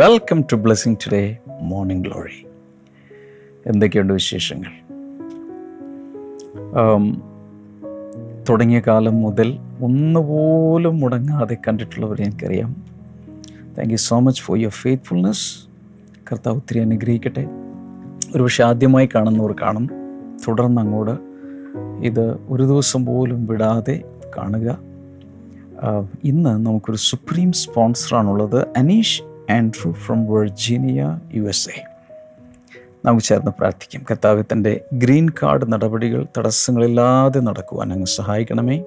Welcome to blessing today morning glory എന്തൊക്കെയുണ്ട് വിശേഷങ്ങൾ? തുടങ്ങിയ കാലം മുതൽ ഒന്നുപോലും മുടങ്ങാതെ കണ്ടിട്ടുള്ളവരെ എനിക്കറിയാം. Thank you so much for your faithfulness കർത്താവ് ഒത്തിരി അനുഗ്രഹിക്കട്ടെ. ഒരുപക്ഷെ ആദ്യമായി കാണുന്നവർ കാണും. തുടർന്ന് അങ്ങോട്ട് ഇത് ഒരു ദിവസം പോലും വിടാതെ കാണുക. ഇന്ന് നമുക്കൊരു supreme സ്പോൺസറാണുള്ളത് Aneesh Andrew from Virginia U S A നമുക്ക് ചേർന്ന് പ്രാർത്ഥിക്കാം. കർത്താവ് തന്റെ ഗ്രീൻ കാർഡ് നടപടികൾ തടസ്സങ്ങളില്ലാതെ നടക്കുവാൻ അങ്ങ് സഹായിക്കണമേ.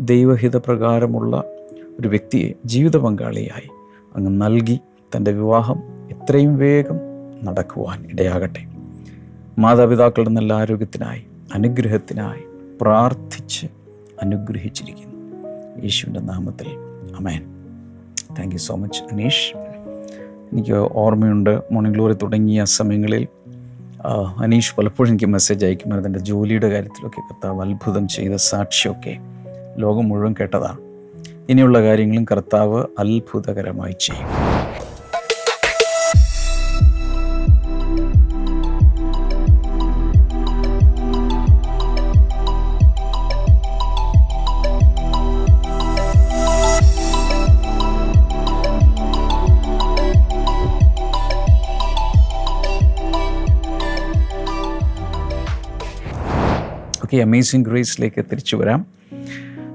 ദൈവഹിത പ്രകാരമുള്ള ഒരു വ്യക്തിയെ ജീവിത പങ്കാളിയായി അങ്ങ് നൽകി തന്റെ വിവാഹം എത്രയും വേഗം നടക്കുവാൻ ഇടയാകട്ടെ. മാതാപിതാക്കളുടെ നല്ല ആരോഗ്യത്തിനായി അനുഗ്രഹത്തിനായി പ്രാർത്ഥിച്ച് അനുഗ്രഹിച്ചിരിക്കുന്നു. യേശുവിന്റെ നാമത്തിൽ. Amen thank you so much Aneesh എനിക്ക് ഓർമ്മയുണ്ട് മോർണിംഗ് ഗ്ലോറി തുടങ്ങിയ സമയങ്ങളിൽ അനീഷ് പലപ്പോഴും എനിക്ക് മെസ്സേജ് അയക്കുമായിരുന്നു. എന്റെ ജോലിയുടെ കാര്യത്തിലൊക്കെ കർത്താവ് അത്ഭുതം ചെയ്ത സാക്ഷിയൊക്കെ ലോകം മുഴുവൻ കേട്ടതാണ് ഇനിയുള്ള കാര്യങ്ങളും കർത്താവ് അത്ഭുതകരമായി ചെയ്യും. ഓക്കെ അമേസിങ് ഗ്രേസിലേക്ക് തിരിച്ചു വരാം.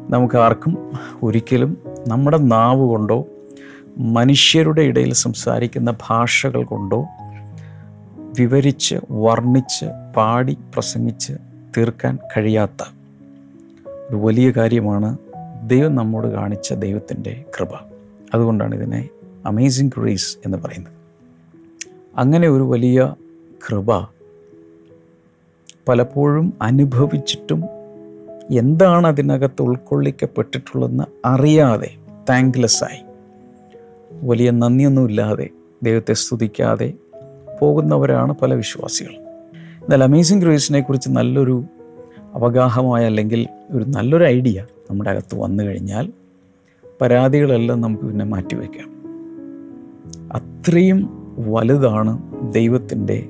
നമുക്ക് ആർക്കും ഒരിക്കലും നമ്മുടെ നാവ് കൊണ്ടോ മനുഷ്യരുടെ ഇടയിൽ സംസാരിക്കുന്ന ഭാഷകൾ കൊണ്ടോ വിവരിച്ച് വർണിച്ച് പാടി പ്രസംഗിച്ച് തീർക്കാൻ കഴിയാത്ത ഒരു വലിയ കാര്യമാണ് ദൈവം നമ്മോട് കാണിച്ച ദൈവത്തിന്റെ കൃപ. അതുകൊണ്ടാണ് ഇതിനെ അമേസിങ് ഗ്രേസ് എന്ന് പറയുന്നത്. അങ്ങനെ ഒരു വലിയ കൃപ പലപ്പോഴും അനുഭവിച്ചിട്ടും എന്താണ് അതിനകത്ത് ഉൾക്കൊള്ളിക്കപ്പെട്ടിട്ടുള്ളതെന്ന് അറിയാതെ താങ്ക്ലെസ്സായി വലിയ നന്ദിയൊന്നുമില്ലാതെ ദൈവത്തെ സ്തുതിക്കാതെ പോകുന്നവരാണ് പല വിശ്വാസികൾ എന്നാൽ അമേസിംഗ് ഗ്രേസിനെ കുറിച്ച് നല്ലൊരു അവഗാഹമായ അല്ലെങ്കിൽ ഒരു നല്ലൊരു ഐഡിയ നമ്മുടെ അകത്ത് വന്നു കഴിഞ്ഞാൽ പരാതികളെല്ലാം നമുക്ക് പിന്നെ മാറ്റിവെക്കാം. അത്രയും വലുതാണ് ദൈവത്തിന്റെ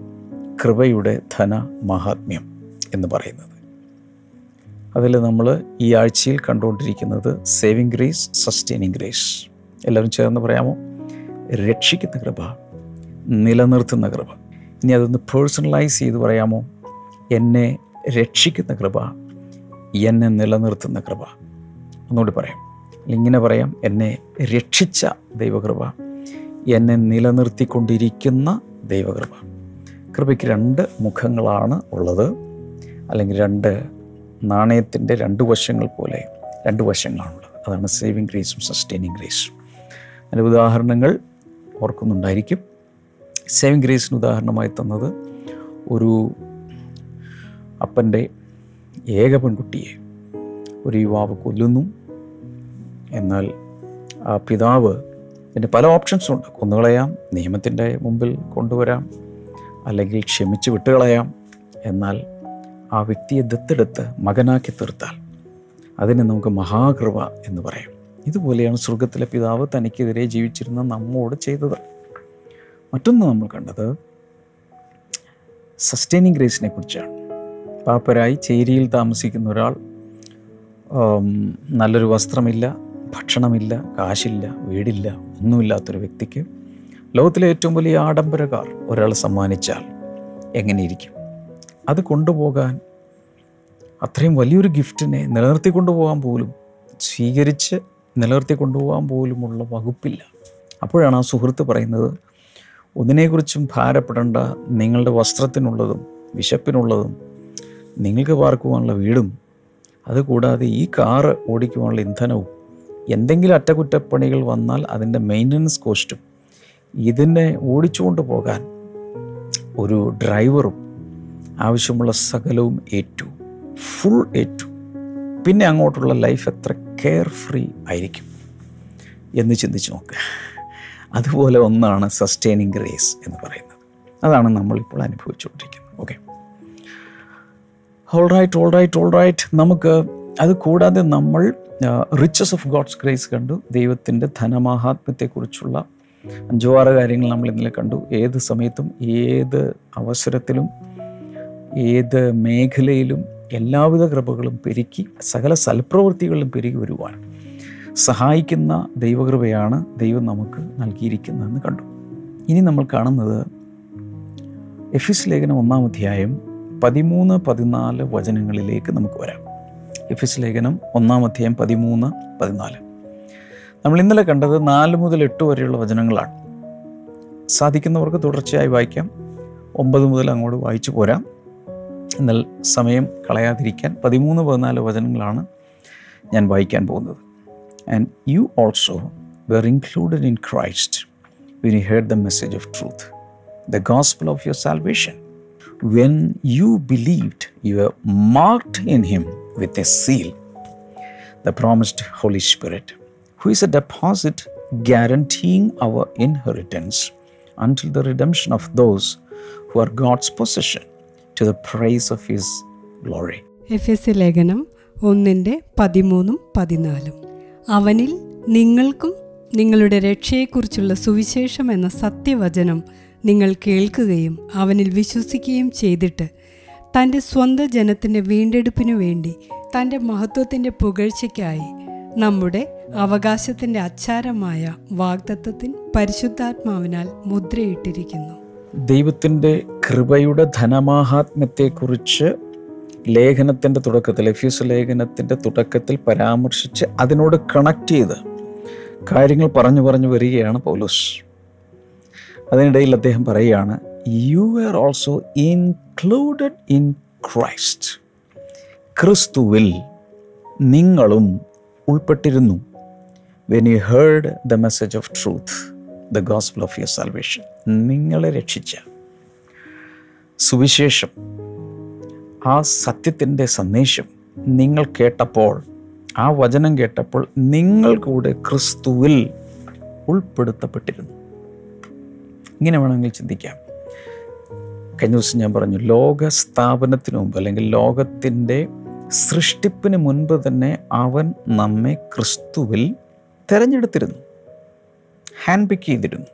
കൃപയുടെ ധന മഹാത്മ്യം എന്ന് പറയുന്നത്. അതിൽ നമ്മൾ ഈ ആഴ്ചയിൽ കണ്ടുകൊണ്ടിരിക്കുന്നത് സേവിങ് ഗ്രേസ് സസ്റ്റൈനിങ് ഗ്രേസ് എല്ലാവരും ചേർന്ന് പറയാമോ? രക്ഷിക്കുന്ന കൃപ നിലനിർത്തുന്ന കൃപ. ഇനി അതൊന്ന് പേഴ്സണലൈസ് ചെയ്ത് പറയാമോ? എന്നെ രക്ഷിക്കുന്ന കൃപ എന്നെ നിലനിർത്തുന്ന കൃപ. ഒന്നുകൂടി പറയാം. ഇങ്ങനെ പറയാം എന്നെ രക്ഷിച്ച ദൈവകൃപ എന്നെ നിലനിർത്തിക്കൊണ്ടിരിക്കുന്ന ദൈവകൃപ. കൃപയ്ക്ക് രണ്ട് മുഖങ്ങളാണ് ഉള്ളത്. അല്ലെങ്കിൽ രണ്ട് നാണയത്തിന്റെ രണ്ട് വശങ്ങൾ പോലെ രണ്ട് വശങ്ങളാണുള്ളത്. അതാണ് സേവിങ് ഗ്രേസും സസ്റ്റൈനിങ് ഗ്രേസും അതിന്റെ ഉദാഹരണങ്ങൾ ഓർക്കുന്നുണ്ടായിരിക്കും. സേവിങ് ഗ്രേസിന് ഉദാഹരണമായി തന്നത് ഒരു അപ്പന്റെ ഏക പെൺകുട്ടിയെ ഒരു യുവാവ് കൊല്ലുന്നു. എന്നാൽ ആ പിതാവ് പിന്നെ പല ഓപ്ഷൻസും ഉണ്ട്. കൊന്നുകളയാം നിയമത്തിന്റെ മുമ്പിൽ കൊണ്ടുവരാം അല്ലെങ്കിൽ ക്ഷമിച്ച് വിട്ടുകളയാം എന്നാൽ ആ വ്യക്തിയെ ദത്തെടുത്ത് മകനാക്കി തീർത്താൽ അതിനെ നമുക്ക് മഹാകൃപ എന്ന് പറയാം. ഇതുപോലെയാണ് സ്വർഗത്തിലെ പിതാവ് തനിക്കെതിരെ ജീവിച്ചിരുന്ന നമ്മോട് ചെയ്തത്. മറ്റൊന്ന് നമ്മൾ കണ്ടത് സസ്റ്റൈനിങ് ഗ്രേസിനെ കുറിച്ചാണ്. പാപ്പരായി ചേരിയിൽ താമസിക്കുന്ന ഒരാൾ നല്ലൊരു വസ്ത്രമില്ല ഭക്ഷണമില്ല കാശില്ല വീടില്ല ഒന്നുമില്ലാത്തൊരു വ്യക്തിക്ക് ലോകത്തിലെ ഏറ്റവും വലിയ ആഡംബരകാർ ഒരാൾ സമ്മാനിച്ചാൽ എങ്ങനെയിരിക്കും? അത് കൊണ്ടുപോകാൻ അത്രയും വലിയൊരു ഗിഫ്റ്റിനെ നിലനിർത്തി കൊണ്ടുപോകാൻ പോലും സ്വീകരിച്ച് നിലനിർത്തി കൊണ്ടുപോകാൻ പോലുമുള്ള വകുപ്പില്ല. അപ്പോഴാണ് ആ സുഹൃത്ത് പറയുന്നത് ഒന്നിനെക്കുറിച്ചും ഭാരപ്പെടേണ്ട നിങ്ങളുടെ വസ്ത്രത്തിനുള്ളതും വിശപ്പിനുള്ളതും നിങ്ങൾക്ക് പാർക്കുവാനുള്ള വീടും അതുകൂടാതെ ഈ കാറ് ഓടിക്കുവാനുള്ള ഇന്ധനവും എന്തെങ്കിലും അറ്റകുറ്റപ്പണികൾ വന്നാൽ അതിന്റെ മെയിന്റനൻസ് കോസ്റ്റും ഇതിനെ ഓടിച്ചുകൊണ്ട് പോകാൻ ഒരു ഡ്രൈവറും ആവശ്യമുള്ള സകലവും ഏറ്റു ഫുൾ ഏറ്റു. പിന്നെ അങ്ങോട്ടുള്ള ലൈഫ് എത്ര കെയർ ഫ്രീ ആയിരിക്കും എന്ന് ചിന്തിച്ച് നോക്കുക അതുപോലെ ഒന്നാണ് സസ്റ്റൈനിങ് ഗ്രേസ് എന്ന് പറയുന്നത്. അതാണ് നമ്മളിപ്പോൾ അനുഭവിച്ചുകൊണ്ടിരിക്കുന്നത്. ഓക്കെ ഓൾ റൈറ്റ് ഓൾ നമുക്ക് അത് കൂടാതെ നമ്മൾ റിച്ചസ് ഓഫ് ഗോഡ്സ് ഗ്രേസ് കണ്ടു. ദൈവത്തിന്റെ ധനമാഹാത്മ്യത്തെക്കുറിച്ചുള്ള അഞ്ചോ ആറ് കാര്യങ്ങൾ നമ്മൾ ഇന്നലെ കണ്ടു. ഏത് സമയത്തും ഏത് അവസരത്തിലും ഏത് മേഖലയിലും എല്ലാവിധ കൃപകളും പെരുക്കി സകല സൽപ്രവൃത്തികളിലും പെരുകി വരുവാൻ സഹായിക്കുന്ന ദൈവകൃപയാണ് ദൈവം നമുക്ക് നൽകിയിരിക്കുന്നതെന്ന് കണ്ടു. ഇനി നമ്മൾ കാണുന്നത് എഫിസ് ലേഖനം ഒന്നാം അധ്യായം പതിമൂന്ന് പതിനാല് വചനങ്ങളിലേക്ക് നമുക്ക് വരാം. എഫിസ് ലേഖനം ഒന്നാം അധ്യായം പതിമൂന്ന് പതിനാല്. നമ്മൾ ഇന്നലെ കണ്ടത് നാല് മുതൽ എട്ട് വരെയുള്ള വചനങ്ങളാണ്. സാധിക്കുന്നവർക്ക് തുടർച്ചയായി വായിക്കാം. ഒമ്പത് മുതൽ അങ്ങോട്ട് വായിച്ചു പോരാം. എന്നാൽ സമയം കളയാതിരിക്കാൻ പതിമൂന്ന് പതിനാല് വചനങ്ങളാണ് ഞാൻ വായിക്കാൻ പോകുന്നത്. And you also were included in Christ when you heard the message of truth the gospel of your salvation when you believed, you were marked in him with a seal, the promised Holy Spirit, who is a deposit guaranteeing our inheritance until the redemption of those who are God's possession to the praise of his glory. എഫ് S ലേഖനം ഒന്നിന്റെ പതിമൂന്നും പതിനാലും അവനിൽ നിങ്ങൾക്കും നിങ്ങളുടെ രക്ഷയെക്കുറിച്ചുള്ള സുവിശേഷം എന്ന സത്യവചനം നിങ്ങൾ കേൾക്കുകയും അവനിൽ വിശ്വസിക്കുകയും ചെയ്തിട്ട് തന്റെ സ്വന്തം ജനത്തിന്റെ വീണ്ടെടുപ്പിനു വേണ്ടി തന്റെ മഹത്വത്തിന്റെ പുകഴ്ചയ്ക്കായി നമ്മുടെ അവകാശത്തിന്റെ അച്ചാരമായ വാഗ്ദത്വത്തിൻ പരിശുദ്ധാത്മാവിനാൽ മുദ്രയിട്ടിരിക്കുന്നു. ദൈവത്തിന്റെ കൃപയുടെ ധനമാഹാത്മ്യത്തെക്കുറിച്ച് ലേഖനത്തിന്റെ തുടക്കത്തിൽ എഫ്യൂസ് ലേഖനത്തിന്റെ തുടക്കത്തിൽ പരാമർശിച്ച് അതിനോട് കണക്ട് ചെയ്ത് കാര്യങ്ങൾ പറഞ്ഞു പറഞ്ഞു വരികയാണ് പൗലോസ്. അതിനിടയിൽ അദ്ദേഹം പറയുകയാണ് you are also included in Christ ക്രിസ്തുവിൽ നിങ്ങളും ഉൾപ്പെട്ടിരുന്നു. When you heard the message of truth the gospel of your salvation നിങ്ങളെ രക്ഷിച്ച സുവിശേഷം ആ സത്യത്തിന്റെ സന്ദേശം നിങ്ങൾ കേട്ടപ്പോൾ ആ വചനം കേട്ടപ്പോൾ നിങ്ങൾ കൂടെ ക്രിസ്തുവിൽ ഉൾപ്പെടുത്തപ്പെട്ടിരുന്നു. ഇങ്ങനെ വേണമെങ്കിൽ ചിന്തിക്കാം. കഴിഞ്ഞ ദിവസം ഞാൻ പറഞ്ഞു ലോക സ്ഥാപനത്തിന് മുമ്പ് അല്ലെങ്കിൽ ലോകത്തിന്റെ സൃഷ്ടിപ്പിന് മുൻപ് തന്നെ അവൻ നമ്മെ ക്രിസ്തുവിൽ തിരഞ്ഞെടുത്തിരുന്നു. ഹാൻഡ് പിക്ക് ചെയ്തിരുന്നു.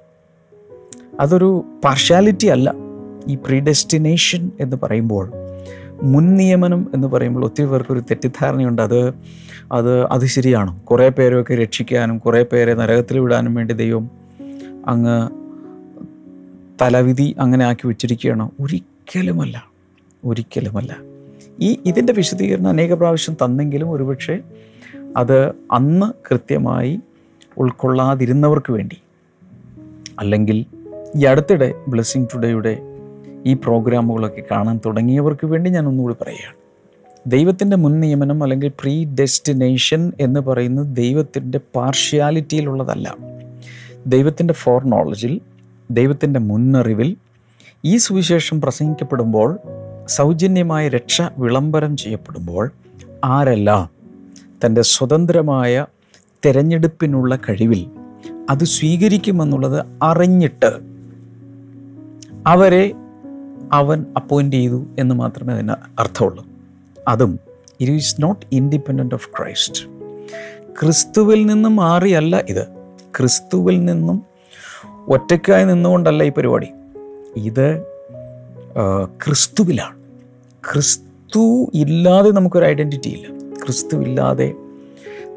അതൊരു പാർഷ്യാലിറ്റി അല്ല. ഈ പ്രീഡെസ്റ്റിനേഷൻ എന്ന് പറയുമ്പോൾ മുൻ നിയമനം എന്ന് പറയുമ്പോൾ ഒത്തിരി പേർക്കൊരു തെറ്റിദ്ധാരണയുണ്ട്. അത് അത് അത് ശരിയാണ്. കുറേ പേരൊക്കെ രക്ഷിക്കാനും കുറേ പേരെ നരകത്തിൽ വിടാനും വേണ്ടി ദൈവം അങ്ങ് തലവിധി അങ്ങനെ ആക്കി വെച്ചിരിക്കുകയാണ്. ഒരിക്കലുമല്ല. ഒരിക്കലുമല്ല. ഈ ഇതിന്റെ വിശദീകരണം അനേക പ്രാവശ്യം തന്നെങ്കിലും ഒരുപക്ഷെ അത് അന്ന് കൃത്യമായി ഉൾക്കൊള്ളാതിരുന്നവർക്ക് വേണ്ടി. അല്ലെങ്കിൽ ഈ അടുത്തിടെ ബ്ലെസ്സിങ് ടുഡേയുടെ ഈ പ്രോഗ്രാമുകളൊക്കെ കാണാൻ തുടങ്ങിയവർക്ക് വേണ്ടി ഞാൻ ഒന്നുകൂടി പറയുകയാണ്. ദൈവത്തിന്റെ മുൻ നിയമനം അല്ലെങ്കിൽ പ്രീ ഡെസ്റ്റിനേഷൻ എന്ന് പറയുന്നത് ദൈവത്തിന്റെ പാർഷ്യാലിറ്റിയിലുള്ളതല്ല ദൈവത്തിന്റെ ഫോർ നോളജിൽ ദൈവത്തിന്റെ മുന്നറിവിൽ ഈ സുവിശേഷം പ്രസംഗിക്കപ്പെടുമ്പോൾ സൗജന്യമായ രക്ഷ വിളംബരം ചെയ്യപ്പെടുമ്പോൾ ആരെല്ലാം തന്റെ സ്വതന്ത്രമായ തിരഞ്ഞെടുപ്പിനുള്ള കഴിവിൽ അത് സ്വീകരിക്കുമെന്നുള്ളത് അറിഞ്ഞിട്ട് അവരെ അവൻ അപ്പോയിന്റ് ചെയ്തു എന്ന് മാത്രമേ അതിന് അർത്ഥമുള്ളൂ. അതും it is not independent of Christ ക്രിസ്തുവിൽ നിന്നും മാറിയല്ല ഇത്. ക്രിസ്തുവിൽ നിന്നും ഒറ്റയ്ക്കായി നിന്നുകൊണ്ടല്ല ഈ പരിപാടി. ഇത് ക്രിസ്തുവിലാണ്. ക്രിസ്തു ഇല്ലാതെ നമുക്കൊരു ഐഡന്റിറ്റി ഇല്ല. ക്രിസ്തു ഇല്ലാതെ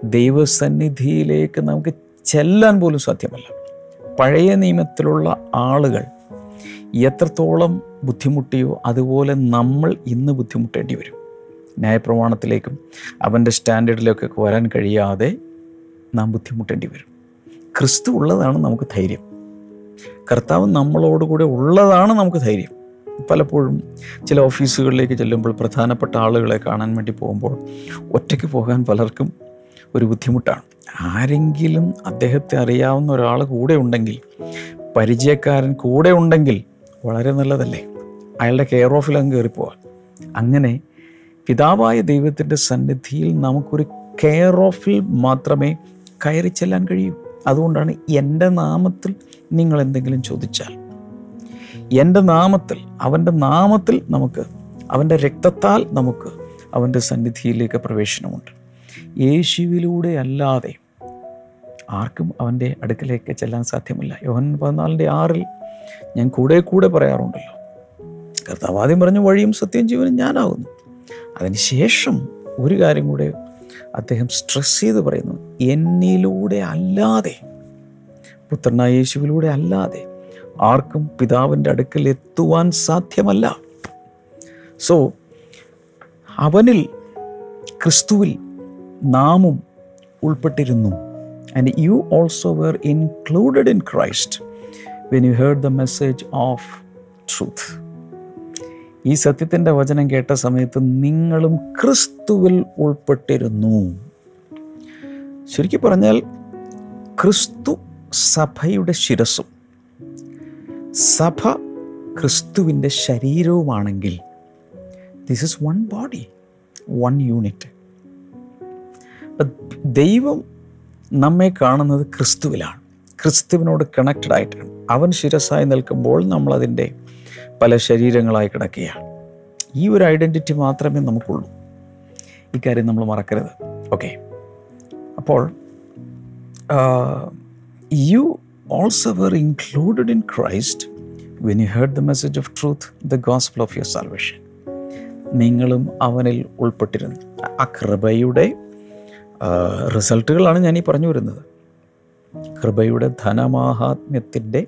ദൈവസന്നിധിയിലേക്ക് നമുക്ക് ചെല്ലാൻ പോലും സാധ്യമല്ല. പഴയ നിയമത്തിലുള്ള ആളുകൾ എത്രത്തോളം ബുദ്ധിമുട്ടിയോ അതുപോലെ നമ്മൾ ഇന്ന് ബുദ്ധിമുട്ടേണ്ടി വരും. ന്യായപ്രമാണത്തിലേക്കും അവന്റെ സ്റ്റാൻഡേർഡിലേക്കൊക്കെ വരാൻ കഴിയാതെ നാം ബുദ്ധിമുട്ടേണ്ടി വരും. ക്രിസ്തു ഉള്ളതാണ് നമുക്ക് ധൈര്യം. കർത്താവ് നമ്മളോടുകൂടെ ഉള്ളതാണ് നമുക്ക് ധൈര്യം. പലപ്പോഴും ചില ഓഫീസുകളിലേക്ക് ചെല്ലുമ്പോൾ പ്രധാനപ്പെട്ട ആളുകളെ കാണാൻ വേണ്ടി പോകുമ്പോൾ ഒറ്റയ്ക്ക് പോകാൻ പലർക്കും ഒരു ബുദ്ധിമുട്ടാണ്. ആരെങ്കിലും അദ്ദേഹത്തെ അറിയാവുന്ന ഒരാൾ കൂടെ ഉണ്ടെങ്കിൽ പരിചയക്കാരൻ കൂടെ ഉണ്ടെങ്കിൽ വളരെ നല്ലതല്ലേ? അയാളുടെ കെയർ ഓഫിൽ അങ്ങ് കയറിപ്പോവാൻ അങ്ങനെ പിതാവായ ദൈവത്തിന്റെ സന്നിധിയിൽ നമുക്കൊരു കെയർ ഓഫിൽ മാത്രമേ കയറി ചെല്ലാൻ കഴിയൂ. അതുകൊണ്ടാണ് എന്റെ നാമത്തിൽ നിങ്ങൾ എന്തെങ്കിലും ചോദിച്ചാൽ എന്റെ നാമത്തിൽ അവന്റെ നാമത്തിൽ നമുക്ക് അവന്റെ രക്തത്താൽ നമുക്ക് അവന്റെ സന്നിധിയിലേക്ക് പ്രവേശനമുണ്ട്. യേശുവിലൂടെ അല്ലാതെ ആർക്കും അവന്റെ അടുക്കലേക്ക് ചെല്ലാൻ സാധ്യമല്ല. യോഹൻ പതിനാലിന്റെ ആറിൽ ഞാൻ കൂടെ കൂടെ പറയാറുണ്ടല്ലോ. കർത്താവ് ആദ്യം പറഞ്ഞ വഴിയും സത്യം ജീവനും ഞാനാകുന്നു. അതിനുശേഷം ഒരു കാര്യം കൂടെ അദ്ദേഹം സ്ട്രെസ് ചെയ്ത് പറയുന്നു. എന്നിലൂടെ അല്ലാതെ പുത്രനായ യേശുവിലൂടെ അല്ലാതെ ആർക്കും പിതാവിന്റെ അടുക്കൽ എത്തുവാൻ സാധ്യമല്ല. സോ അവനിൽ ക്രിസ്തുവിൽ നാമും ഉൾപ്പെട്ടിരുന്നു. And you also were included in Christ when you heard the message of truth ഈ സത്യത്തിന്റെ വചനം കേട്ട സമയത്ത് നിങ്ങളും ക്രിസ്തുവിൽ ഉൾപ്പെട്ടിരുന്നു. ശരിക്കും പറഞ്ഞാൽ ക്രിസ്തു സഭയുടെ ശിരസും സഭ ക്രിസ്തുവിന്റെ ശരീരവുമാണെങ്കിൽ this is one body one unit ദൈവം നമ്മെ കാണുന്നത് ക്രിസ്തുവിലാണ്. ക്രിസ്തുവിനോട് കണക്റ്റഡ് ആയിട്ടാണ്. അവൻ ശിരസായി നിൽക്കുമ്പോൾ നമ്മളതിന്റെ പല ശരീരങ്ങളായി കിടക്കുകയാണ്. ഈ ഒരു ഐഡന്റിറ്റി മാത്രമേ നമുക്കുള്ളൂ. ഇക്കാര്യം നമ്മൾ മറക്കരുത്. ഓക്കെ അപ്പോൾ you also were included in Christ when you heard the message of truth the gospel of your salvation നിങ്ങളും അവനിൽ ഉൾപ്പെട്ടിരുന്നു. ആ കൃപയുടെ റിസൾട്ടുകളാണ് ഈ പറഞ്ഞു വരുന്നത്. കൃപയുടെ ധനമാഹാത്മ്യത്തിന്റെ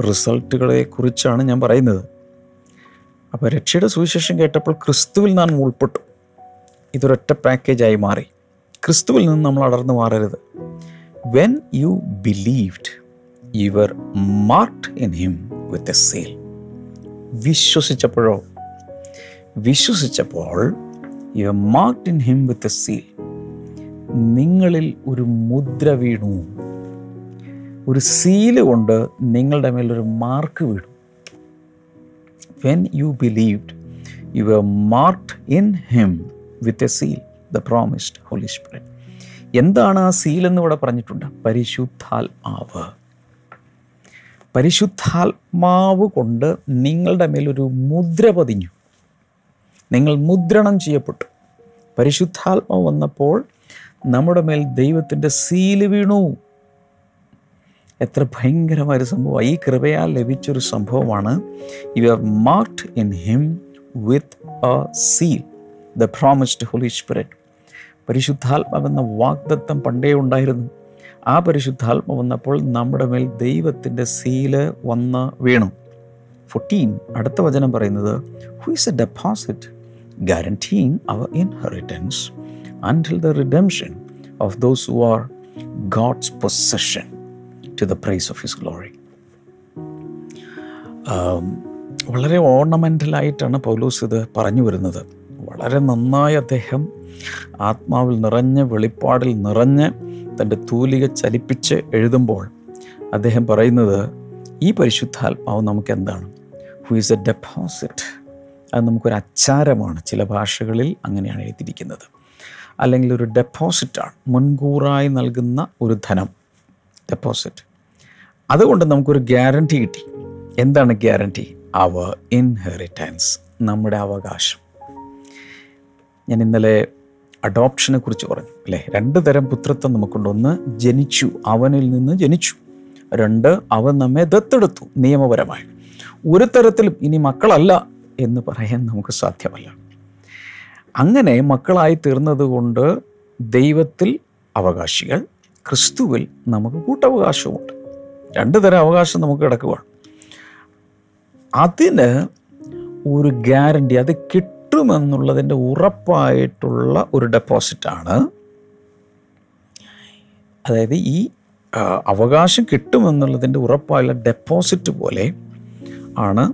റിസൾട്ടുകളെ കുറിച്ചാണ് ഞാൻ പറയുന്നത്. അപ്പോൾ രക്ഷയുടെ സുവിശേഷം കേട്ടപ്പോൾ ക്രിസ്തുവിൽ നാം ഉൾപ്പെട്ടു. ഇതൊരൊറ്റ പാക്കേജായി മാറി. ക്രിസ്തുവിൽ നിന്ന് നമ്മൾ അടർന്നു മാറരുത്. When you believed your marked in him with a seal വിശ്വസിച്ചപ്പോഴോ? വിശ്വസിച്ചപ്പോൾ you marked in him with a seal നിങ്ങളിൽ ഒരു മുദ്ര വീണു. ഒരു സീൽ കൊണ്ട് നിങ്ങളുടെ മേലൊരു മാർക്ക് വീണു. When you believed you are marked in him with a seal the promised holy spirit എന്താണ് ആ സീൽ എന്ന് ഇവിടെ പറഞ്ഞിട്ടുണ്ട്? പരിശുദ്ധാത്മാവ്. പരിശുദ്ധാത്മാവ് കൊണ്ട് നിങ്ങളുടെ മേലൊരു മുദ്ര പതിഞ്ഞു. നിങ്ങൾ മുദ്രണം ചെയ്യപ്പെട്ടു. പരിശുദ്ധാത്മാവ് വന്നപ്പോൾ നമ്മുടെ മേൽ ദൈവത്തിന്റെ സീൽ വീണു. എത്ര ഭയങ്കരമായൊരു സംഭവമാണ് ഈ കൃപയാൽ ലഭിച്ചൊരു സംഭവമാണ്. You are marked in him with a seal the promised holy spirit പരിശുദ്ധാത്മാവെന്ന വാഗ്ദത്തം പണ്ടേ ഉണ്ടായിരുന്നു. ആ പരിശുദ്ധാത്മ വന്നപ്പോൾ നമ്മുടെ മേൽ ദൈവത്തിന്റെ സീൽ വന്ന് വീണു ഫോർട്ടീൻ അടുത്ത വചനം പറയുന്നത് who is a deposit guaranteeing our inheritance until the redemption of those who are God's possession to the praise of His glory. വളരെ ഓർണമെന്റലായിട്ടാണ് പൗലോസ് ഇത് പറഞ്ഞു വരുന്നത് വളരെ നന്നായി അദ്ദേഹം ആത്മാവിൽ നിറഞ്ഞ് വെളിപ്പാടിൽ നിറഞ്ഞ് തന്റെ തൂലിക ചലിപ്പിച്ച് എഴുതുമ്പോൾ അദ്ദേഹം പറയുന്നത് ഈ പരിശുദ്ധാത്മാവ് നമുക്ക് എന്താണ് ഹു ഈസ് എ ഡെപ്പോസിറ്റ് അത് നമുക്കൊരു അച്ചാരമാണ്. ചില ഭാഷകളിൽ അങ്ങനെയാണ് എഴുതിയിരിക്കുന്നത്. അല്ലെങ്കിൽ ഒരു ഡെപ്പോസിറ്റാണ് മുൻകൂറായി നൽകുന്ന ഒരു ധനം. ഡെപ്പോസിറ്റ് അതുകൊണ്ട് നമുക്കൊരു ഗ്യാരണ്ടി കിട്ടി. എന്താണ് ഗ്യാരണ്ടി അവർ ഇൻഹെറിറ്റൻസ് നമ്മുടെ അവകാശം. ഞാൻ ഇന്നലെ അഡോപ്ഷനെ കുറിച്ച് പറഞ്ഞു അല്ലേ? രണ്ട് തരം പുത്രത്വം നമുക്കുണ്ട്. ഒന്ന് ജനിച്ചു അവനിൽ നിന്ന് ജനിച്ചു. രണ്ട് അവൻ നമ്മെ ദത്തെടുത്തു നിയമപരമായി. ഒരു തരത്തിലും ഇനി മക്കളല്ല എന്ന് പറയാൻ നമുക്ക് സാധ്യമല്ല. അങ്ങനെ മക്കളായി തീർന്നതുകൊണ്ട് ദൈവത്തിൽ അവകാശികൾ ക്രിസ്തുവിൽ നമുക്ക് കൂട്ടവകാശവുമുണ്ട്. രണ്ട് തരം അവകാശം നമുക്ക് കിടക്കുകയാണ് അതിന് ഒരു ഗ്യാരണ്ടി അത് കിട്ടുമെന്നുള്ളതിന്റെ ഉറപ്പായിട്ടുള്ള ഒരു ഡെപ്പോസിറ്റാണ് അതായത് ഈ അവകാശം കിട്ടുമെന്നുള്ളതിന്റെ ഉറപ്പായുള്ള ഡെപ്പോസിറ്റ് പോലെ ആണ്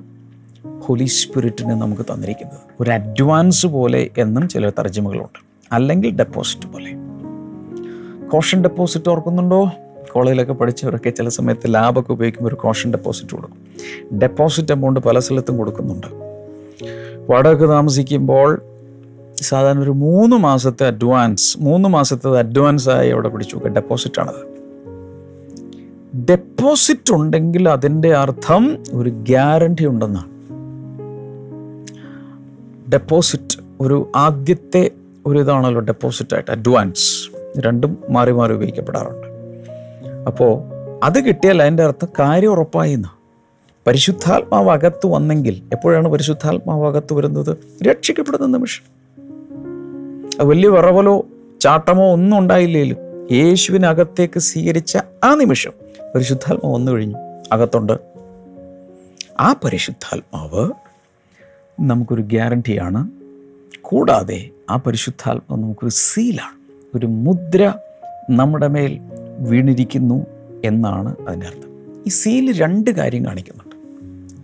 ഹോലി സ്പിരിറ്റിനെ നമുക്ക് തന്നിരിക്കുന്നത്. ഒരു അഡ്വാൻസ് പോലെ എന്നും ചില തർജമകളുണ്ട്. അല്ലെങ്കിൽ ഡെപ്പോസിറ്റ് പോലെ. കോഷൻ ഡെപ്പോസിറ്റ് ഓർക്കുന്നുണ്ടോ? കോളേജിലൊക്കെ പഠിച്ചവരൊക്കെ ചില സമയത്ത് ലാബൊക്കെ ഉപയോഗിക്കുമ്പോൾ ഒരു കോഷൻ ഡെപ്പോസിറ്റ് കൊടുക്കും. ഡെപ്പോസിറ്റ് എമൗണ്ട് പല സ്ഥലത്തും കൊടുക്കുന്നുണ്ട്. വാടക താമസിക്കുമ്പോൾ സാധാരണ ഒരു മൂന്ന് മാസത്തെ അഡ്വാൻസ് മൂന്ന് മാസത്തെ അഡ്വാൻസ് ആയി അവിടെ പിടിച്ചു. നോക്കുക ഡെപ്പോസിറ്റാണത് ഡെപ്പോസിറ്റ് ഉണ്ടെങ്കിൽ അതിന്റെ അർത്ഥം ഒരു ഗ്യാരണ്ടി ഉണ്ടെന്നാണ്. ഡെപ്പോസിറ്റ് ഒരു ആദ്യത്തെ ഒരു ഇതാണല്ലോ ഡെപ്പോസിറ്റ് ആയിട്ട് അഡ്വാൻസ് രണ്ടും മാറി മാറി ഉപയോഗിക്കപ്പെടാറുണ്ട്. അപ്പോൾ അത് കിട്ടിയാൽ അതിന്റെ അർത്ഥം കാര്യം ഉറപ്പായിന്ന് പരിശുദ്ധാത്മാവ് അകത്ത് വന്നെങ്കിൽ എപ്പോഴാണ് പരിശുദ്ധാത്മാവ് അകത്ത് വരുന്നത്? രക്ഷിക്കപ്പെടുന്ന നിമിഷം. വലിയ വിറവലോ ചാട്ടമോ ഒന്നും ഉണ്ടായില്ലേലും യേശുവിനകത്തേക്ക് സ്വീകരിച്ച ആ നിമിഷം പരിശുദ്ധാത്മാവ് വന്നു കഴിഞ്ഞു. അകത്തുണ്ട്. ആ പരിശുദ്ധാത്മാവ് നമുക്കൊരു ഗ്യാരണ്ടിയാണ്. കൂടാതെ ആ പരിശുദ്ധാത്മാവ് നമുക്കൊരു സീലാണ്. ഒരു മുദ്ര നമ്മുടെ മേൽ വീണിരിക്കുന്നു എന്നാണ് അതിന്റെ അർത്ഥം ഈ സീൽ രണ്ട് കാര്യം കാണിക്കുന്നുണ്ട്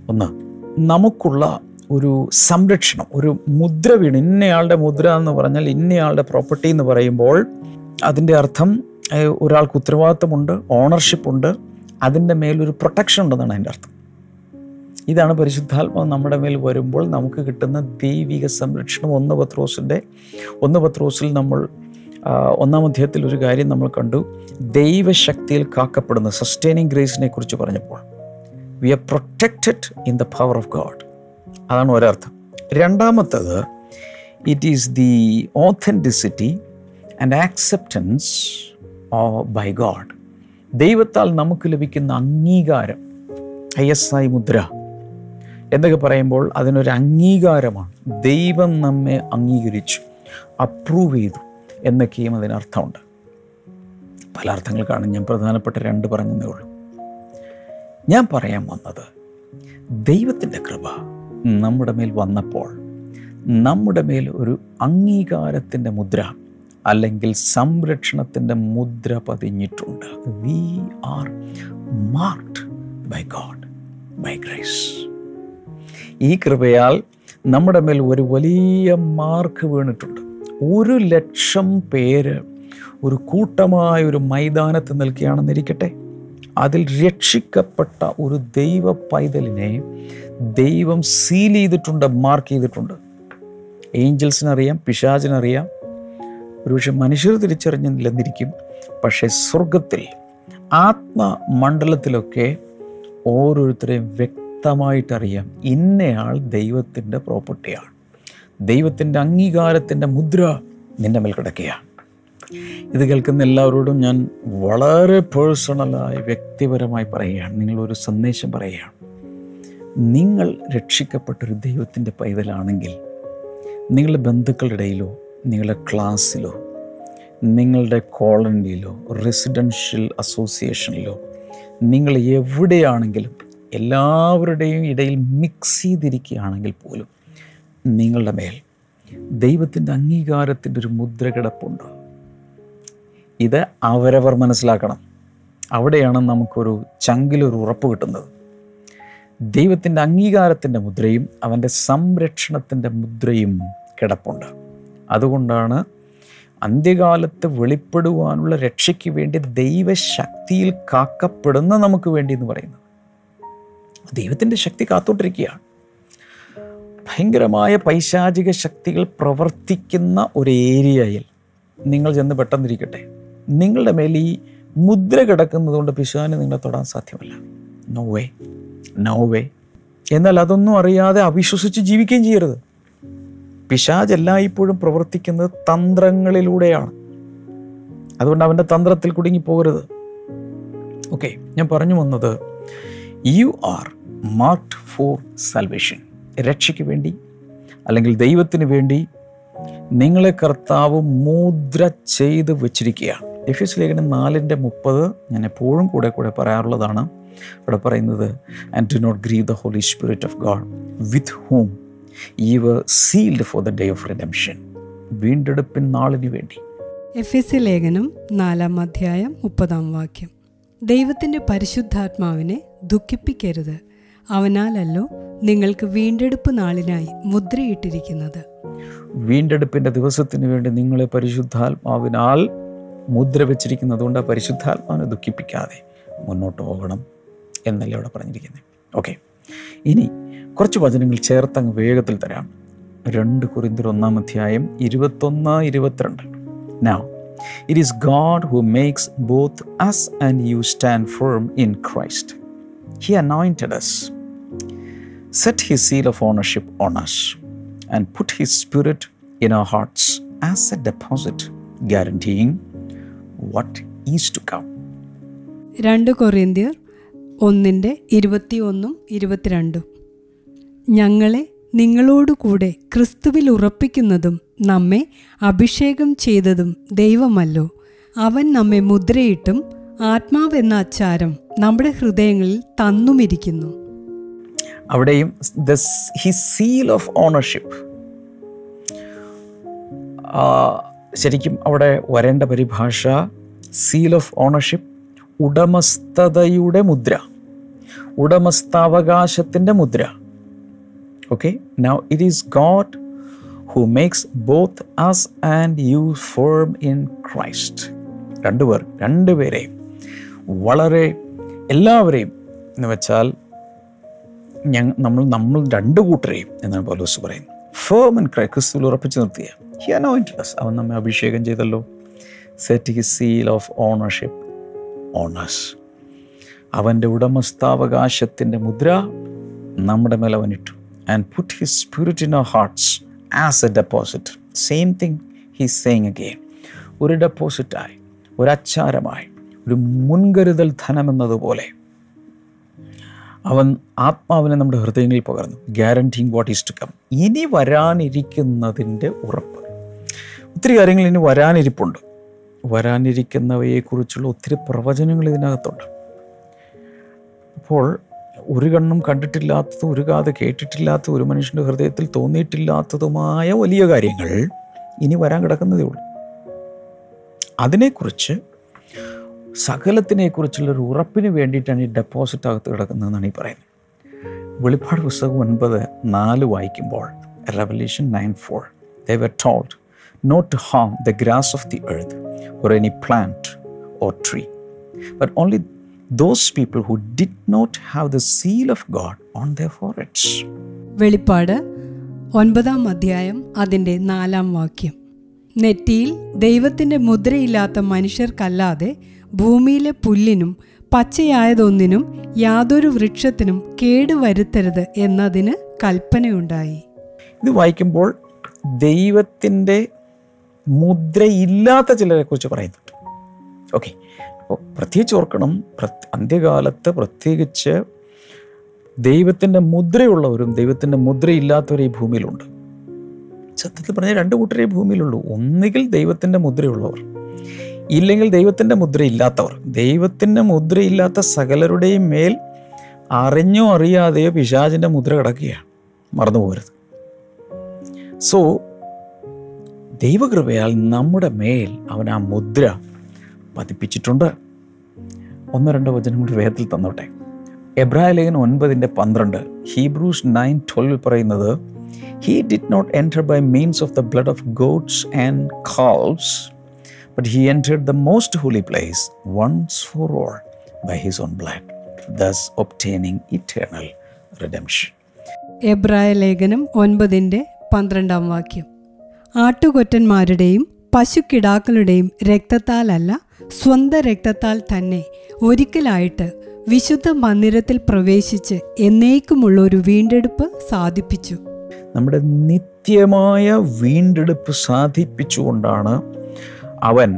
ഒന്ന് നമുക്കുള്ള ഒരു സംരക്ഷണം ഒരു മുദ്ര വീണ് ഇന്നയാളുടെ മുദ്ര എന്ന് പറഞ്ഞാൽ ഇന്നയാളുടെ പ്രോപ്പർട്ടി എന്ന് പറയുമ്പോൾ അതിന്റെ അർത്ഥം ഒരാൾക്ക് ഉത്തരവാദിത്വമുണ്ട് ഓണർഷിപ്പുണ്ട് അതിന്റെ മേലൊരു പ്രൊട്ടക്ഷൻ ഉണ്ടെന്നാണ് അതിന്റെ അർത്ഥം. ഇതാണ് പരിശുദ്ധാത്മാവ് നമ്മുടെ മേൽ വരുമ്പോൾ നമുക്ക് കിട്ടുന്ന ദൈവിക സംരക്ഷണം. ഒന്ന് പത്രോസിന്റെ ഒന്ന് പത്രോസിൽ നമ്മൾ ഒന്നാം അധ്യായത്തിൽ ഒരു കാര്യം നമ്മൾ കണ്ടു. ദൈവശക്തിയിൽ കാക്കപ്പെടുന്ന സസ്റ്റൈനിങ് ഗ്രേസിനെ കുറിച്ച് പറഞ്ഞപ്പോൾ. We are protected in the power of God അതാണ് ഒരർത്ഥം. രണ്ടാമത്തത് it is the authenticity and acceptance by God ദൈവത്താൽ നമുക്ക് ലഭിക്കുന്ന അംഗീകാരം ഐ എസ് ഐ മുദ്ര എന്നൊക്കെ പറയുമ്പോൾ അതിനൊരു അംഗീകാരമാണ്. ദൈവം നമ്മെ അംഗീകരിച്ചു അപ്രൂവ് ചെയ്തു എന്നൊക്കെയും അതിനർത്ഥമുണ്ട്. പല അർത്ഥങ്ങൾ ഞാൻ പ്രധാനപ്പെട്ട രണ്ട് പറഞ്ഞതേ ഉള്ളൂ. ഞാൻ പറയാൻ വന്നത് ദൈവത്തിന്റെ കൃപ നമ്മുടെ മേൽ വന്നപ്പോൾ നമ്മുടെ മേൽ ഒരു അംഗീകാരത്തിന്റെ മുദ്ര അല്ലെങ്കിൽ സംരക്ഷണത്തിന്റെ മുദ്ര പതിഞ്ഞിട്ടുണ്ട്. We are marked by God by grace ഈ കൃപയാൽ നമ്മുടെ മേൽ ഒരു വലിയ മാർക്ക് വീണിട്ടുണ്ട്. ഒരു ലക്ഷം പേര് ഒരു കൂട്ടമായ ഒരു മൈതാനത്ത് നിൽക്കുകയാണെന്നിരിക്കട്ടെ. അതിൽ രക്ഷിക്കപ്പെട്ട ഒരു ദൈവ പൈതലിനെ ദൈവം സീൽ ചെയ്തിട്ടുണ്ട് മാർക്ക് ചെയ്തിട്ടുണ്ട്. ഏഞ്ചൽസിനറിയാം പിശാചിനറിയാം. ഒരുപക്ഷെ മനുഷ്യർ തിരിച്ചറിഞ്ഞില്ലെന്നിരിക്കും. പക്ഷേ സ്വർഗത്തിൽ ആത്മമണ്ഡലത്തിലൊക്കെ ഓരോരുത്തരെയും വ്യക്തമായിട്ടറിയാം ഇന്നയാൾ ദൈവത്തിന്റെ പ്രോപ്പർട്ടിയാണ് ദൈവത്തിന്റെ അംഗീകാരത്തിന്റെ മുദ്ര നിന്റെ മേൽ കിടക്കുകയാണ്. ഇത് കേൾക്കുന്ന എല്ലാവരോടും ഞാൻ വളരെ പേഴ്സണലായി വ്യക്തിപരമായി പറയുകയാണ്. നിങ്ങളൊരു സന്ദേശം പറയുകയാണ്. നിങ്ങൾ രക്ഷിക്കപ്പെട്ടൊരു ദൈവത്തിന്റെ പൈതലാണെങ്കിൽ നിങ്ങളുടെ ബന്ധുക്കളുടെ ഇടയിലോ നിങ്ങളുടെ ക്ലാസ്സിലോ നിങ്ങളുടെ കോളനിയിലോ റെസിഡൻഷ്യൽ അസോസിയേഷനിലോ നിങ്ങൾ എവിടെയാണെങ്കിലും എല്ലാവരുടെയും ഇടയിൽ മിക്സ് ചെയ്തിരിക്കുകയാണെങ്കിൽ പോലും നിങ്ങളുടെ മേൽ ദൈവത്തിന്റെ അംഗീകാരത്തിന്റെ ഒരു മുദ്ര കിടപ്പുണ്ട് ഇത് അവരവർ മനസ്സിലാക്കണം. അവിടെയാണ് നമുക്കൊരു ചങ്കിലൊരു ഉറപ്പ് കിട്ടുന്നത്. ദൈവത്തിന്റെ അംഗീകാരത്തിന്റെ മുദ്രയും അവന്റെ സംരക്ഷണത്തിന്റെ മുദ്രയും കിടപ്പുണ്ട്. അതുകൊണ്ടാണ് അന്ത്യകാലത്ത് വെളിപ്പെടുവാനുള്ള രക്ഷയ്ക്ക് വേണ്ടി ദൈവശക്തിയിൽ കാക്കപ്പെടുന്ന നമുക്ക് വേണ്ടി എന്ന് പറയുന്നത്. ദൈവത്തിന്റെ ശക്തി കാത്തോണ്ടിരിക്കുകയാണ്. ഭയങ്കരമായ പൈശാചിക ശക്തികൾ പ്രവർത്തിക്കുന്ന ഒരു ഏരിയയിൽ നിങ്ങൾ ചെന്ന് പെട്ടെന്നിരിക്കട്ടെ. നിങ്ങളുടെ മേൽ ഈ മുദ്ര കിടക്കുന്നതുകൊണ്ട് പിശാന് നിങ്ങളെ തൊടാൻ സാധ്യമല്ല. നോ വേ നോ വേ എന്നാൽ അതൊന്നും അറിയാതെ അവിശ്വസിച്ച് ജീവിക്കുകയും ചെയ്യരുത്. പിശാജ് എല്ലായ്പ്പോഴും പ്രവർത്തിക്കുന്നത് തന്ത്രങ്ങളിലൂടെയാണ്. അതുകൊണ്ട് അവന്റെ തന്ത്രത്തിൽ കുടുങ്ങി പോകരുത്. ഓക്കെ ഞാൻ പറഞ്ഞു വന്നത് you are marked for salvation രക്ഷയ്ക്ക് വേണ്ടി അല്ലെങ്കിൽ ദൈവത്തിന് വേണ്ടി നിങ്ങളെ കർത്താവ് മുദ്ര ചെയ്ത് വെച്ചിരിക്കുകയാണ്. എഫ് ലേഖനം നാലിന്റെ മുപ്പത് ഞാൻ എപ്പോഴും കൂടെ കൂടെ പറയാറുള്ളതാണ്. ഇവിടെ പറയുന്നത് and do not grieve the holy spirit of God with whom we've sealed for the day of redemption വീണ്ടെടുപ്പിൻ നാളിന് വേണ്ടി. എഫ് എസ് ലേഖനം നാലാം അധ്യായം മുപ്പതാം വാക്യം. ദൈവത്തിന്റെ പരിശുദ്ധാത്മാവിനെ ദുഃഖിപ്പിക്കരുത്. അവനാലല്ലോ നിങ്ങൾക്ക് വീണ്ടെടുപ്പ് നാളിനായി മുദ്രയിട്ടിരിക്കുന്നത്. വീണ്ടെടുപ്പിന്റെ ദിവസത്തിന് വേണ്ടി നിങ്ങളെ പരിശുദ്ധാത്മാവിനാൽ മുദ്ര വെച്ചിരിക്കുന്നത് കൊണ്ട് പരിശുദ്ധാത്മാവിനെ ദുഃഖിപ്പിക്കാതെ മുന്നോട്ട് പോകണം എന്നല്ലേ അവിടെ പറഞ്ഞിരിക്കുന്നത് ഓക്കെ ഇനി കുറച്ച് വചനങ്ങൾ ചേർത്ത് അങ്ങ് വേഗത്തിൽ തരാം. രണ്ട് കുറിന്തർ ഒന്നാം അധ്യായം ഇരുപത്തൊന്ന് ഇരുപത്തിരണ്ട്. നാ it is God who makes both us and you stand firm in Christ he anointed us set he seal of ownership on us and put he spirit in our hearts as a deposit guaranteeing what is to come രണ്ട് കൊറിയന്തിയർ ഒന്നിന്റെ ഇരുപത്തിയൊന്നും ഇരുപത്തിരണ്ടും. ഞങ്ങളെ നിങ്ങളോടുകൂടെ ക്രിസ്തുവിൽ ഉറപ്പിക്കുന്നതും നമ്മെ അഭിഷേകം ചെയ്തതും ദൈവമല്ലോ. അവൻ നമ്മെ മുദ്രയിട്ടും ആത്മാവെന്ന അച്ചാരം നമ്മുടെ ഹൃദയങ്ങളിൽ തന്നുമിരിക്കുന്നു. അവിടെയും ദീൽ സീൽ ഓഫ് ഓണർഷിപ്പ് ശരിക്കും അവിടെ വരേണ്ട പരിഭാഷ സീൽ ഓഫ് ഓണർഷിപ്പ് ഉടമസ്ഥതയുടെ മുദ്ര ഉടമസ്ഥാവകാശത്തിന്റെ മുദ്ര. Okay now it is God who makes both us and you firm in Christ രണ്ടുപേർ രണ്ടുപേരെയും വളരെ എല്ലാവരെയും എന്ന് വെച്ചാൽ ഞങ്ങൾ നമ്മൾ നമ്മൾ രണ്ടു കൂട്ടരെയും എന്നാണ് പൗലോസ് പറയുന്നത്. ഫേം ഇൻ ക്രൈ ക്രിസ്തുവിൽ ഉറപ്പിച്ചു ഹി അനോയിന്റഡ് അസ് അവൻ നമ്മെ അഭിഷേകം ചെയ്തല്ലോ. Set he seal of ownership owners അവന്റെ ഉടമസ്ഥാവകാശത്തിന്റെ മുദ്ര നമ്മുടെ മേലെ അവനിട്ടു and put his spirit in our hearts as a deposit same thing he saying again ഒരു ഡെപ്പോസിറ്റായി ഒരു അച്ചാരമായി ഒരു മുൻകരുതൽ ധനം എന്നതുപോലെ അവൻ ആത്മാവിനെ നമ്മുടെ ഹൃദയങ്ങളിൽ പകർന്നു guaranteeing what is to come ഇനി വരാനിരിക്കുന്നതിന്റെ ഉറപ്പ്. ഒത്തിരി കാര്യങ്ങൾ ഇനി വരാനിരിപ്പുണ്ട്. വരാനിരിക്കുന്നവയെക്കുറിച്ചുള്ള ഒത്തിരി പ്രവചനങ്ങൾ ഇതിനകത്തുണ്ട്. അപ്പോൾ ഒരു കണ്ണും കണ്ടിട്ടില്ലാത്തത് ഒരു കാത് കേട്ടിട്ടില്ലാത്ത ഒരു മനുഷ്യന്റെ ഹൃദയത്തിൽ തോന്നിയിട്ടില്ലാത്തതുമായ വലിയ കാര്യങ്ങൾ ഇനി വരാൻ കിടക്കുന്നതേ ഉള്ളൂ. അതിനെക്കുറിച്ച് സകലത്തിനെക്കുറിച്ചുള്ള ഒരു ഉറപ്പിന് വേണ്ടിയിട്ടാണ് ഈ ഡെപ്പോസിറ്റ് അകത്ത് കിടക്കുന്നതെന്നാണ് ഈ പറയുന്നത്. വെളിപ്പാട് പുസ്തകം ഒൻപത് നാല് വായിക്കുമ്പോൾ revelation nine four they were told not to harm the grass of the earth or any plant or tree, but only those people who did not have the seal of God on their foreheads. വെളിപ്പാട് ഒൻപതാം അധ്യായം അതിന്റെ നാലാം വാക്യം നെറ്റിയിൽ ദൈവത്തിന്റെ മുദ്രയില്ലാത്ത മനുഷ്യർക്കല്ലാതെ ഭൂമിയിലെ പുല്ലിനും പച്ചയായതൊന്നിനും യാതൊരു വൃക്ഷത്തിനും കേടുവരുത്തരുത് എന്നതിന് കൽപ്പനയുണ്ടായി ഇത് വായിക്കുമ്പോൾ ദൈവത്തിന്റെ മുദ്രയില്ലാത്ത ചിലരെ കുറിച്ച് പറയുന്നുണ്ട്. ഓക്കെ അപ്പോൾ പ്രത്യേകിച്ച് ഓർക്കണം അന്ത്യകാലത്ത് പ്രത്യേകിച്ച് ദൈവത്തിന്റെ മുദ്രയുള്ളവരും ദൈവത്തിന്റെ മുദ്രയില്ലാത്തവരും ഈ ഭൂമിയിലുണ്ട്. സത്യത്തിൽ പറഞ്ഞാൽ രണ്ട് കൂട്ടരേ ഭൂമിയിലുള്ളൂ. ഒന്നുകിൽ ദൈവത്തിന്റെ മുദ്രയുള്ളവർ ഇല്ലെങ്കിൽ ദൈവത്തിന്റെ മുദ്രയില്ലാത്തവർ. ദൈവത്തിന്റെ മുദ്രയില്ലാത്ത സകലരുടെയും മേൽ അറിഞ്ഞോ അറിയാതെയോ പിശാചിന്റെ മുദ്ര കിടക്കുകയാണ്. മറന്നു പോകരുത് സോ ദൈവകൃപയാൽ നമ്മുടെ മേൽ അവൻ ആ മുദ്ര പതിപ്പിച്ചിട്ടുണ്ട്. ഒന്നോ രണ്ടോ വചനം കൂടി വേദത്തിൽ തന്നോട്ടെ. എബ്രായ ലേഖനം ഒൻപതിന്റെ പന്ത്രണ്ട് ഹീബ്രൂസ് നയൻ ട്വൽവ് പറയുന്നത് he did not enter by means of the blood of goats and calves but he entered the most holy place once for all by his own blood thus obtaining eternal redemption എബ്രായ ലേഖനം ഒൻപതിന്റെ പന്ത്രണ്ടാം വാക്യം. ആട്ടുകൊറ്റന്മാരുടെയും പശുക്കിടാക്കളുടെയും രക്തത്താലല്ല സ്വന്തം രക്തത്താൽ തന്നെ ഒരിക്കലായിട്ട് വിശുദ്ധ മന്ദിരത്തിൽ പ്രവേശിച്ച് എന്നേക്കുമുള്ള ഒരു വീണ്ടെടുപ്പ് സാധിപ്പിച്ചു. നമ്മുടെ നിത്യമായ വീണ്ടെടുപ്പ് സാധിപ്പിച്ചുകൊണ്ടാണ് അവൻ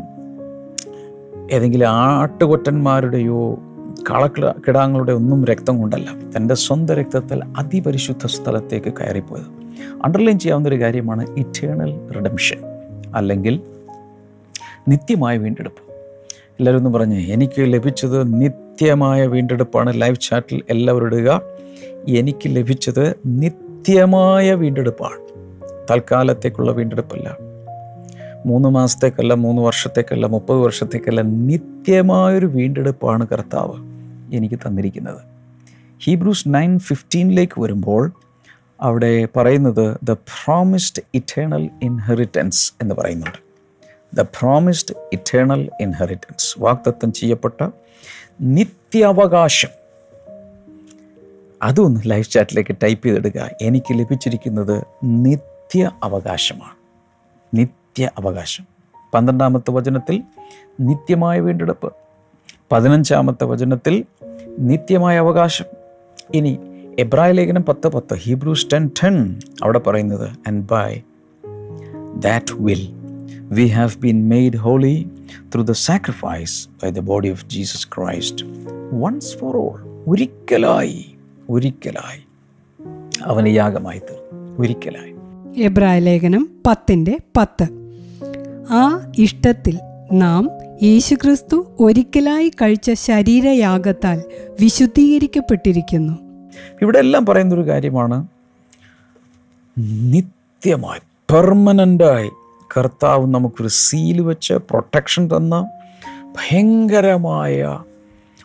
ഏതെങ്കിലും ആട്ടുകൊറ്റന്മാരുടെയോ കളക്കിട കിടാങ്ങളുടെ ഒന്നും രക്തം കൊണ്ടല്ല. തന്റെ സ്വന്തം രക്തത്തിൽ അതിപരിശുദ്ധ സ്ഥലത്തേക്ക് കയറിപ്പോയത്. അണ്ടർലൈൻ ചെയ്യാവുന്ന ഒരു കാര്യമാണ് ഇറ്റേണൽ റിഡംഷൻ അല്ലെങ്കിൽ നിത്യമായ വീണ്ടെടുപ്പ്. എല്ലാവരും ഒന്ന് പറഞ്ഞ് എനിക്ക് ലഭിച്ചത് നിത്യമായ വീണ്ടെടുപ്പാണ്. ലൈവ് ചാറ്റിൽ എല്ലാവരും ഇടുക. എനിക്ക് ലഭിച്ചത് നിത്യമായ വീണ്ടെടുപ്പാണ്. തൽക്കാലത്തേക്കുള്ള വീണ്ടെടുപ്പല്ല. മൂന്ന് മാസത്തേക്കല്ല മൂന്ന് വർഷത്തേക്കല്ല മുപ്പത് വർഷത്തേക്കല്ല നിത്യമായൊരു വീണ്ടെടുപ്പാണ് കർത്താവ്. എനിക്ക് തന്നിരിക്കുന്നത്. ഹീബ്രൂസ് നയൻ ഫിഫ്റ്റീനിലേക്ക് വരുമ്പോൾ അവിടെ പറയുന്നത് ദ പ്രോമിസ്ഡ് ഇറ്റേണൽ ഇൻഹെറിറ്റൻസ് എന്ന് പറയുന്നുണ്ട്. ദ പ്രോമിസ്ഡ് ഇറ്റേണൽ ഇൻഹെറിറ്റൻസ് വാക്തത്വം ചെയ്യപ്പെട്ട നിത്യാവകാശം. അതൊന്ന് ലൈഫ് ചാറ്റിലേക്ക് ടൈപ്പ് ചെയ്തെടുക്കുക. എനിക്ക് ലഭിച്ചിരിക്കുന്നത് നിത്യ അവകാശമാണ്. നിത്യ അവകാശം. പന്ത്രണ്ടാമത്തെ വചനത്തിൽ നിത്യമായ വീണ്ടെടുപ്പ്. പതിനഞ്ചാമത്തെ വചനത്തിൽ നിത്യമായ അവകാശം. ഇനി എബ്രായ ലേഖനം പത്ത് പത്ത് ഹീബ്രൂസ് ടെൻ ടെൻ അവിടെ പറയുന്നത് and by that will we have been made holy through the sacrifice by the body of Jesus Christ once for all ഒരിക്കലായി ഒരിക്കലായി അവന് യാഗമായി തീർന്നു. ഒരിക്കലായി. എബ്രായ ലേഖനം പത്തിന്റെ പത്ത്. ആ ഇഷ്ടത്തിൽ നാം യേശുക്രിസ്തു ഒരിക്കലായി കഴിച്ച ശരീരയാഗത്താൽ വിശുദ്ധീകരിക്കപ്പെട്ടിരിക്കുന്നു. ഇവിടെ എല്ലാം പറയുന്നൊരു കാര്യമാണ്. നിത്യമായി പെർമനന്റായി കർത്താവ് നമുക്കൊരു സീൽ വെച്ച് പ്രൊട്ടക്ഷൻ തന്ന ഭയങ്കരമായ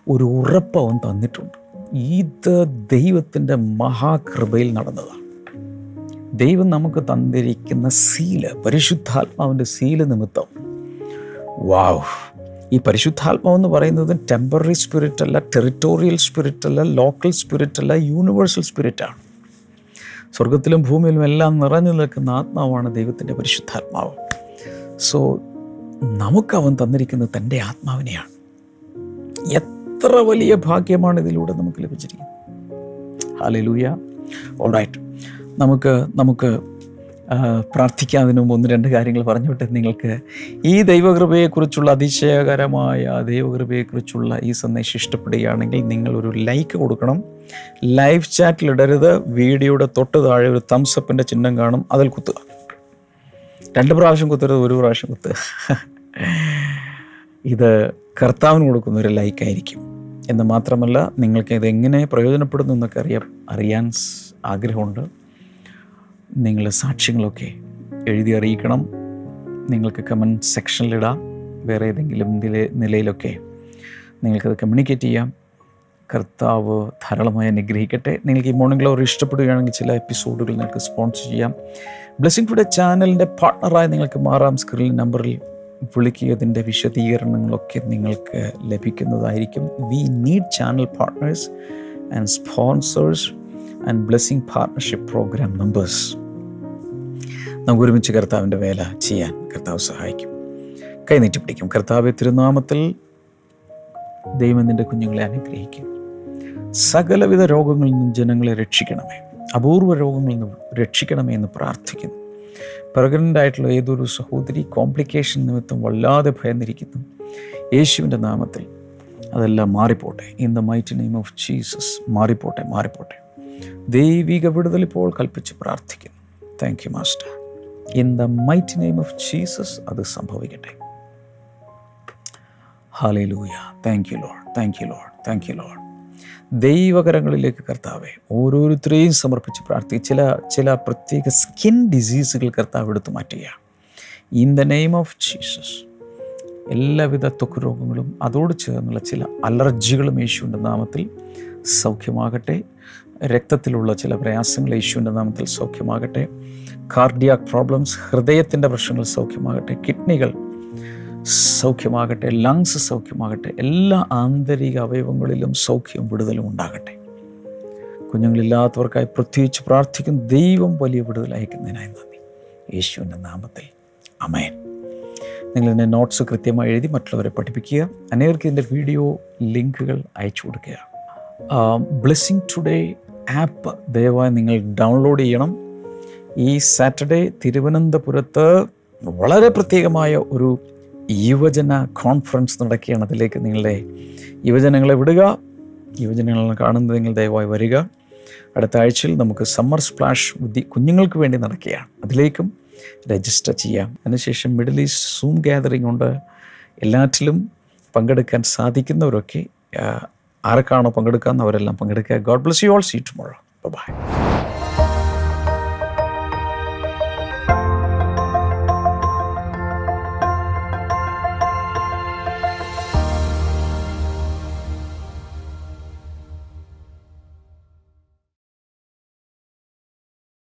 ഒരു ഉറപ്പ് അവൻ തന്നിട്ടുണ്ട്. ഇത് ദൈവത്തിന്റെ മഹാകൃപയിൽ നടന്നതാണ്. ദൈവം നമുക്ക് തന്നിരിക്കുന്ന സീൽ പരിശുദ്ധാത്മാവിന്റെ സീൽ നിമിത്തം വാവ്. ഈ പരിശുദ്ധാത്മാവ് എന്ന് പറയുന്നത് ടെമ്പററി സ്പിരിറ്റ് അല്ല ടെറിറ്റോറിയൽ സ്പിരിറ്റ് അല്ല ലോക്കൽ സ്പിരിറ്റ് അല്ല യൂണിവേഴ്സൽ സ്പിരിറ്റാണ് സ്വർഗത്തിലും ഭൂമിയിലും എല്ലാം നിറഞ്ഞു നിൽക്കുന്ന ആത്മാവാണ് ദൈവത്തിന്റെ പരിശുദ്ധാത്മാവ്. സോ നമുക്ക് അവൻ തന്നിരിക്കുന്നത് തന്റെ ആത്മാവിനെയാണ്. എത്ര വലിയ ഭാഗ്യമാണ് ഇതിലൂടെ നമുക്ക് ലഭിച്ചിരിക്കുന്നത്. ഹാലലൂയ ഓൾ റൈറ്റ് നമുക്ക് നമുക്ക് പ്രാർത്ഥിക്കാതിന് മുമ്പ് ഒന്ന് രണ്ട് കാര്യങ്ങൾ പറഞ്ഞുവിട്ട് നിങ്ങൾക്ക് ഈ ദൈവകൃപയെക്കുറിച്ചുള്ള അതിശയകരമായ ദൈവകൃപയെക്കുറിച്ചുള്ള ഈ സന്ദേശം ഇഷ്ടപ്പെടുകയാണെങ്കിൽ നിങ്ങൾ ഒരു ലൈക്ക് കൊടുക്കണം. ലൈവ് ചാറ്റിൽ ഇടരുത്. വീഡിയോയുടെ തൊട്ട് താഴെ ഒരു തംസപ്പിന്റെ ചിഹ്നം കാണും. അതിൽ കുത്തുക. രണ്ട് പ്രാവശ്യം കുത്തരുത് ഒരു പ്രാവശ്യം കുത്തുക ഇത് കർത്താവിന് കൊടുക്കുന്ന ഒരു ലൈക്കായിരിക്കും എന്ന് മാത്രമല്ല നിങ്ങൾക്ക് ഇത് എങ്ങനെ പ്രയോജനപ്പെടുന്നു എന്നൊക്കെ അറിയാം അറിയാൻ ആഗ്രഹമുണ്ട്. നിങ്ങളുടെ സാക്ഷ്യങ്ങളൊക്കെ എഴുതി അറിയിക്കണം. നിങ്ങൾക്ക് കമന്റ് സെക്ഷനിലിടാം വേറെ ഏതെങ്കിലും നില നിലയിലൊക്കെ നിങ്ങൾക്കത് കമ്മ്യൂണിക്കേറ്റ് ചെയ്യാം. കർത്താവ് ധാരാളമായി അനുഗ്രഹിക്കട്ടെ. നിങ്ങൾക്ക് ഈ മോർണിംഗ് ഗ്ലോറി ഇഷ്ടപ്പെടുകയാണെങ്കിൽ ചില എപ്പിസോഡുകൾ നിങ്ങൾക്ക് സ്പോൺസർ ചെയ്യാം. ബ്ലെസ്സിംഗ് ഫുഡ് ചാനലിന്റെ പാർട്ണറായി നിങ്ങൾക്ക് മാറാം. സ്ക്രീൻ നമ്പറിൽ വിളിക്കുകതിന്റെ വിശദീകരണങ്ങളൊക്കെ നിങ്ങൾക്ക് ലഭിക്കുന്നതായിരിക്കും. We need channel partners and sponsors and blessing partnership program members നമുക്ക് ഒരുമിച്ച് കർത്താവിന്റെ വേല ചെയ്യാൻ കർത്താവ് സഹായിക്കും. കൈനീട്ടി പിടിക്കും. കർത്താവ് തിരുനാമത്തിൽ ദൈവം നിന്റെ കുഞ്ഞുങ്ങളെ അനുഗ്രഹിക്കും. സകലവിധ രോഗങ്ങളിൽ നിന്നും ജനങ്ങളെ രക്ഷിക്കണമേ. അപൂർവ രോഗങ്ങളിൽ നിന്നും രക്ഷിക്കണമേ എന്ന് പ്രാർത്ഥിക്കുന്നു. പ്രഗ്നന്റ് ആയിട്ടുള്ള ഏതൊരു സഹോദരി കോംപ്ലിക്കേഷൻ നിമിത്തം വല്ലാതെ ഭയന്നിരിക്കുന്നു. യേശുവിന്റെ നാമത്തിൽ അതെല്ലാം മാറിപ്പോട്ടെ. In the mighty name of Jesus മാറിപ്പോട്ടെ മാറിപ്പോട്ടെ. ദൈവിക വിടുതൽ ഇപ്പോൾ കൽപ്പിച്ച് പ്രാർത്ഥിക്കുന്നു. Thank you master in the mighty name of Jesus അത് സംഭവിക്കട്ടെ. Hallelujah thank you lord thank you lord thank you lord ദൈവകരങ്ങളിലേക്ക് കർത്താവെ ഓരോരുത്തരെയും സമർപ്പിച്ച് പ്രാർത്ഥി ചില ചില പ്രത്യേക സ്കിൻ ഡിസീസുകൾ കർത്താവ് എടുത്തു മാറ്റുകയാണ്. In the name of Jesus എല്ലാവിധ ത്വക്ക് രോഗങ്ങളും അതോട് ചേർന്നുള്ള ചില അലർജികളും യേശുവിന്റെ നാമത്തിൽ സൗഖ്യമാകട്ടെ. രക്തത്തിലുള്ള ചില പ്രയാസങ്ങൾ യേശുവിന്റെ നാമത്തിൽ സൗഖ്യമാകട്ടെ. കാർഡിയാക് പ്രോബ്ലംസ് ഹൃദയത്തിന്റെ പ്രശ്നങ്ങൾ സൗഖ്യമാകട്ടെ കിഡ്നികൾ സൗഖ്യമാകട്ടെ ലങ്സ് സൗഖ്യമാകട്ടെ എല്ലാ ആന്തരിക അവയവങ്ങളിലും സൗഖ്യം വിടുതലും ഉണ്ടാകട്ടെ. കുഞ്ഞുങ്ങളില്ലാത്തവർക്കായി പ്രത്യേകിച്ച് പ്രാർത്ഥിക്കും ദൈവം വലിയ വിടുതൽ അയക്കുന്നതിനായി നന്ദി. യേശുവിന്റെ നാമത്തിൽ. അമയൻ നിങ്ങൾ ഇതിന്റെ നോട്ട്സ് കൃത്യമായി എഴുതി മറ്റുള്ളവരെ പഠിപ്പിക്കുക. അനേകർക്ക് ഇതിന്റെ വീഡിയോ ലിങ്കുകൾ അയച്ചു കൊടുക്കുക. ബ്ലെസ്സിങ് ടുഡേ ആപ്പ് ദയവായി നിങ്ങൾ ഡൗൺലോഡ് ചെയ്യണം. ഈ സാറ്റർഡേ തിരുവനന്തപുരത്ത് വളരെ പ്രത്യേകമായ ഒരു യുവജന കോൺഫറൻസ് നടക്കുകയാണ്. അതിലേക്ക് നിങ്ങളുടെ യുവജനങ്ങളെ വിടുക. യുവജനങ്ങളെ കാണുന്നത് നിങ്ങൾ ദയവായി വരിക. അടുത്ത ആഴ്ചയിൽ നമുക്ക് സമ്മർ സ്പ്ലാഷ് ബുദ്ധി കുഞ്ഞുങ്ങൾക്ക് വേണ്ടി നടക്കുകയാണ്. അതിലേക്കും രജിസ്റ്റർ ചെയ്യാം. അതിനുശേഷം മിഡിൽ ഈസ്റ്റ് സൂം ഗ്യാതറിംഗ് ഉണ്ട്. എല്ലാറ്റിലും പങ്കെടുക്കാൻ സാധിക്കുന്നവരൊക്കെ ആർക്കാണോ പങ്കെടുക്കാമെന്ന് അവരെല്ലാം പങ്കെടുക്കുക. God bless you all. See tomorrow bye.